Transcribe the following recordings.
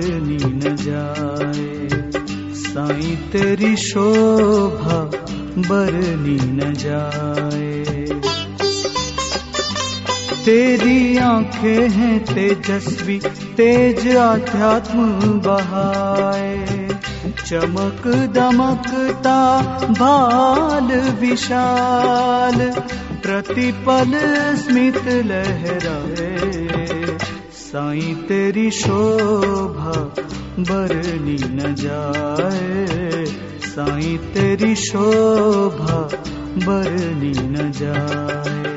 तेरी न जाए। साई तेरी शोभा बरनी न जाए। तेरी आँखें हैं तेजस्वी, तेज आध्यात्म बहाए। चमक दमकता भाल विशाल, प्रतिपल स्मित लहराए। साई तेरी शोभा बरनी न जाए। साई तेरी शोभा बरनी न जाए।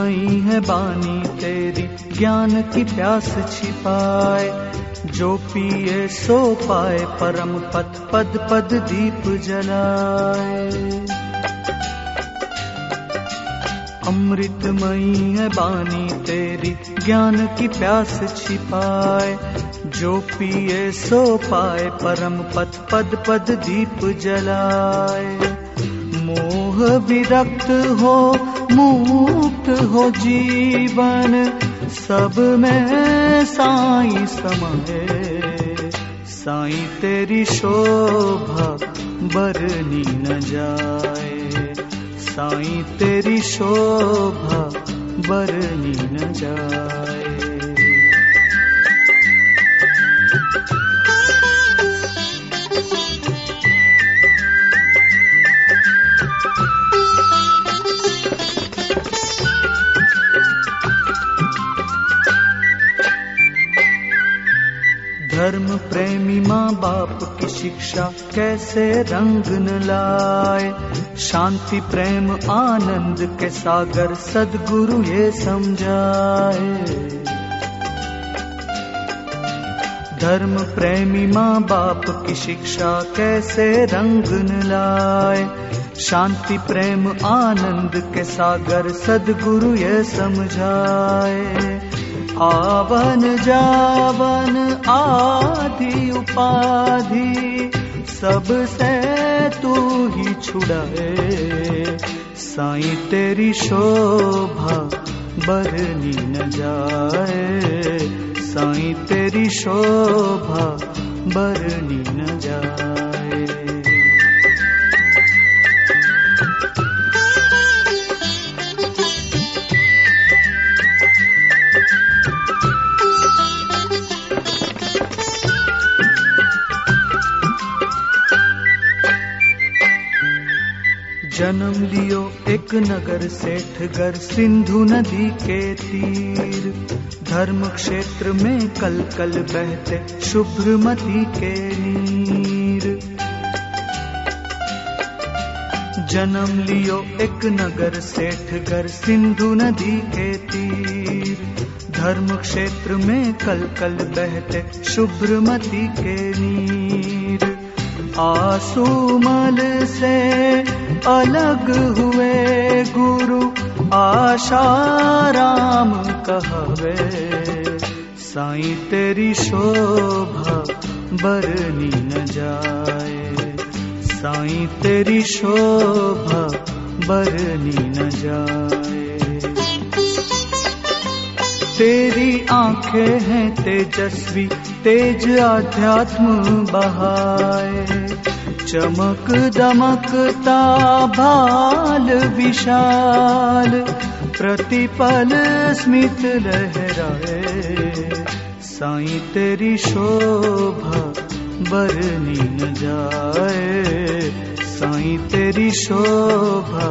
अमृतमयी है बानी तेरी, ज्ञान की प्यास छिपाए। जो पिए सो पाए, परम पथ पद पद दीप जलाए। अमृतमयी है बानी तेरी, ज्ञान की प्यास छिपाए। जो पिए सो पाए, परम पथ पद पद दीप जलाए। मोह विरक्त हो मुक्त हो जीवन, सब में साई समाए साई तेरी शोभा बरनी न जाए। साई तेरी शोभा बरनी न जाए। धर्म प्रेमी माँ बाप की शिक्षा कैसे रंग न लाए? शांति, प्रेम, आनंद के सागर सदगुरु ये समझाए। धर्म प्रेमी माँ बाप की शिक्षा कैसे रंग न लाए? शांति, प्रेम, आनंद के सागर सदगुरु ये समझाए। आवन जावन आदि उपाधि सबसे तू ही छुड़ाए। साई तेरी शोभा बरनी न जाए। साई तेरी शोभा बरनी न जाए। जन्म लियो एक नगर सेठ घर सिंधु नदी के तीर। धर्म क्षेत्र में कल कल बहते शुभ्रमती के नीर। जन्म लियो एक नगर सेठ घर सिंधु नदी के तीर। धर्म क्षेत्र में कल कल बहते शुभ्रमती के नीर। आँसू मल से अलग हुए गुरु आशाराम कहवे। साई तेरी शोभा बरनी न जाए। साई तेरी शोभा बरनी न जाए। तेरी आँखें हैं तेजस्वी तेज आध्यात्म बहाए चमक दमकता भाल विशाल प्रतिपल स्मित लहराए। साई तेरी शोभा बरनी न जाए। साई तेरी शोभा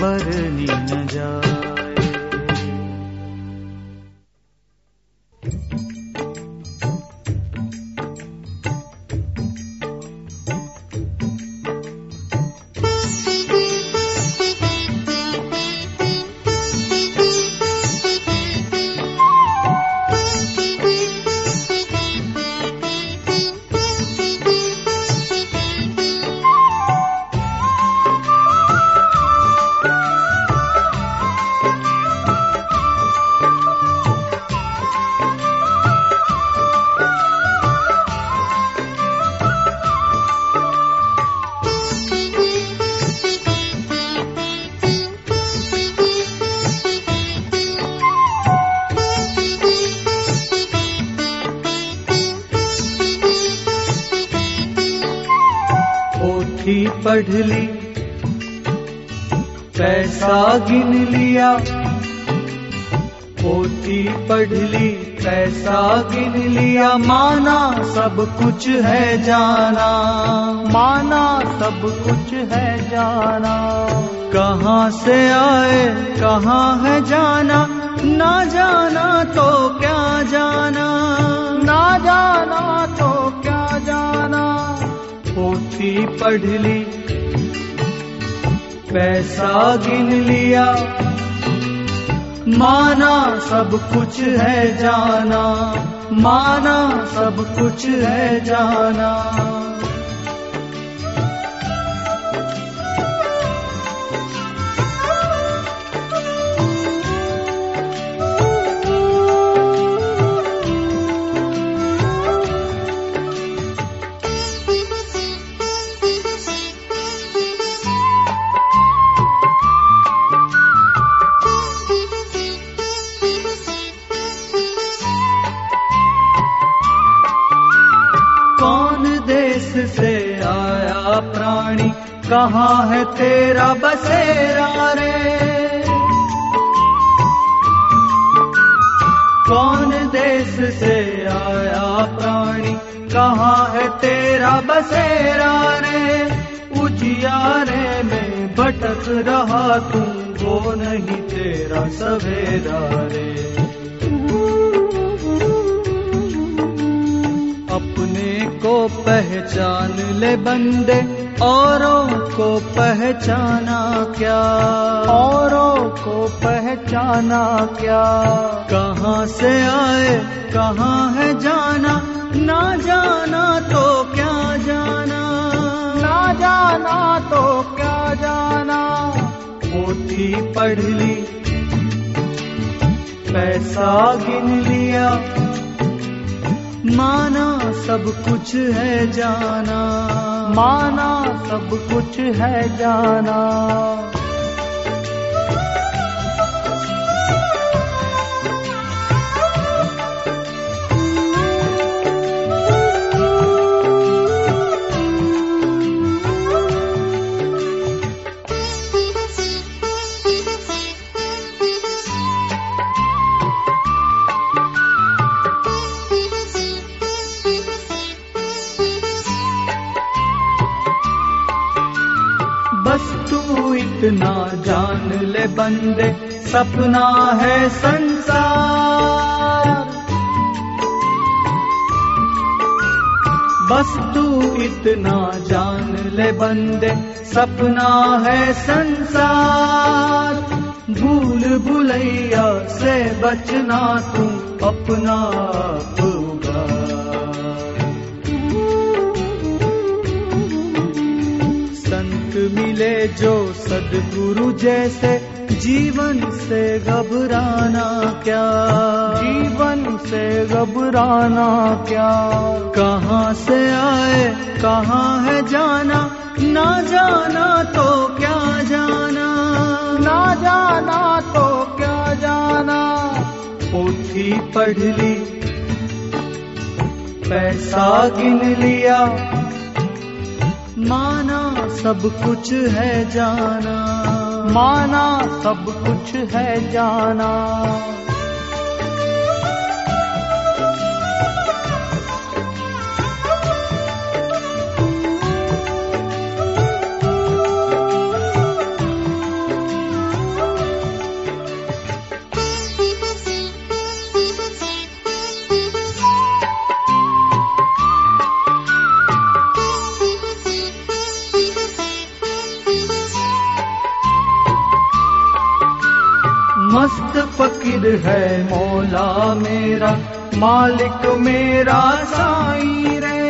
बरनी न जाए पोथी पढ़ ली, पैसा गिन लिया पोथी पढ़ ली, पैसा गिन लिया, माना सब कुछ है जाना, माना सब कुछ है जाना। कहाँ से आए, कहाँ है जाना, ना जाना तो क्या पोथी पढ़ ली, पैसा गिन लिया। माना सब कुछ है जाना, माना सब कुछ है जाना। से आया प्राणी, कहाँ है तेरा बसेरा रे? कौन देश से आया प्राणी, कहाँ है तेरा बसेरा रे? उजियारे में भटक रहा तू, वो नहीं तेरा सवेरा रे। को पहचान ले बंदे औरों को पहचाना क्या? औरों को पहचाना क्या? कहाँ से आए कहाँ है जाना? ना जाना तो क्या जाना? ना जाना तो क्या जाना? पोथी पढ़ ली पैसा गिन लिया माना सब कुछ है जाना। माना सब कुछ है जाना। जान ले बंदे, सपना है संसार। बस तू इतना जान ले बंदे, सपना है संसार। भूल भुलैया से बचना तू अपना आप। मिले जो सदगुरु जैसे। जीवन से घबराना क्या? जीवन से घबराना क्या? कहाँ से आए, कहाँ है जाना? ना जाना तो क्या जाना? ना जाना तो क्या जाना? पोथी पढ़ ली, पैसा गिन लिया। माना सब कुछ है जाना। माना सब कुछ है जाना। है मौला मेरा, मालिक मेरा साईं रे।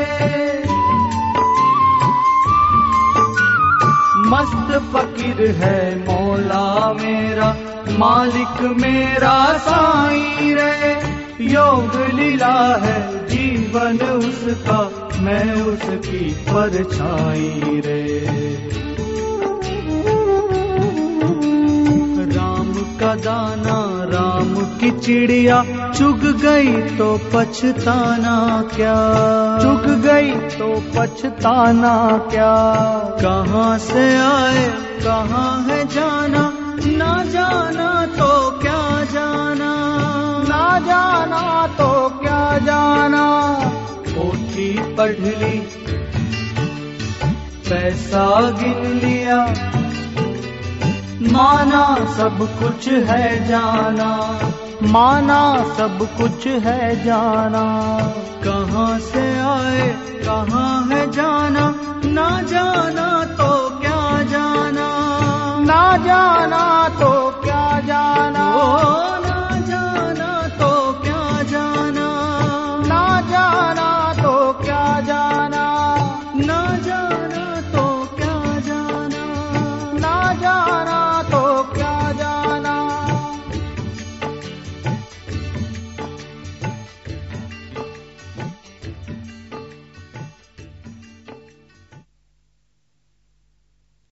मस्त फकीर है मौला मेरा, मालिक मेरा साईं रे। योग लीला है जीवन उसका, मैं उसकी परछाई रे। राम का दाना, राम की चिड़िया चुग गई तो पछताना क्या? चुग गई तो पछताना क्या? कहाँ से आए कहाँ है जाना? ना जाना तो क्या जाना? ना जाना तो क्या जाना? पोथी पढ़ ली पैसा गिन लिया माना सब कुछ है जाना। माना सब कुछ है जाना। कहाँ से आए कहाँ है जाना? ना जाना तो क्या जाना? ना जाना तो क्या जाना? ओ,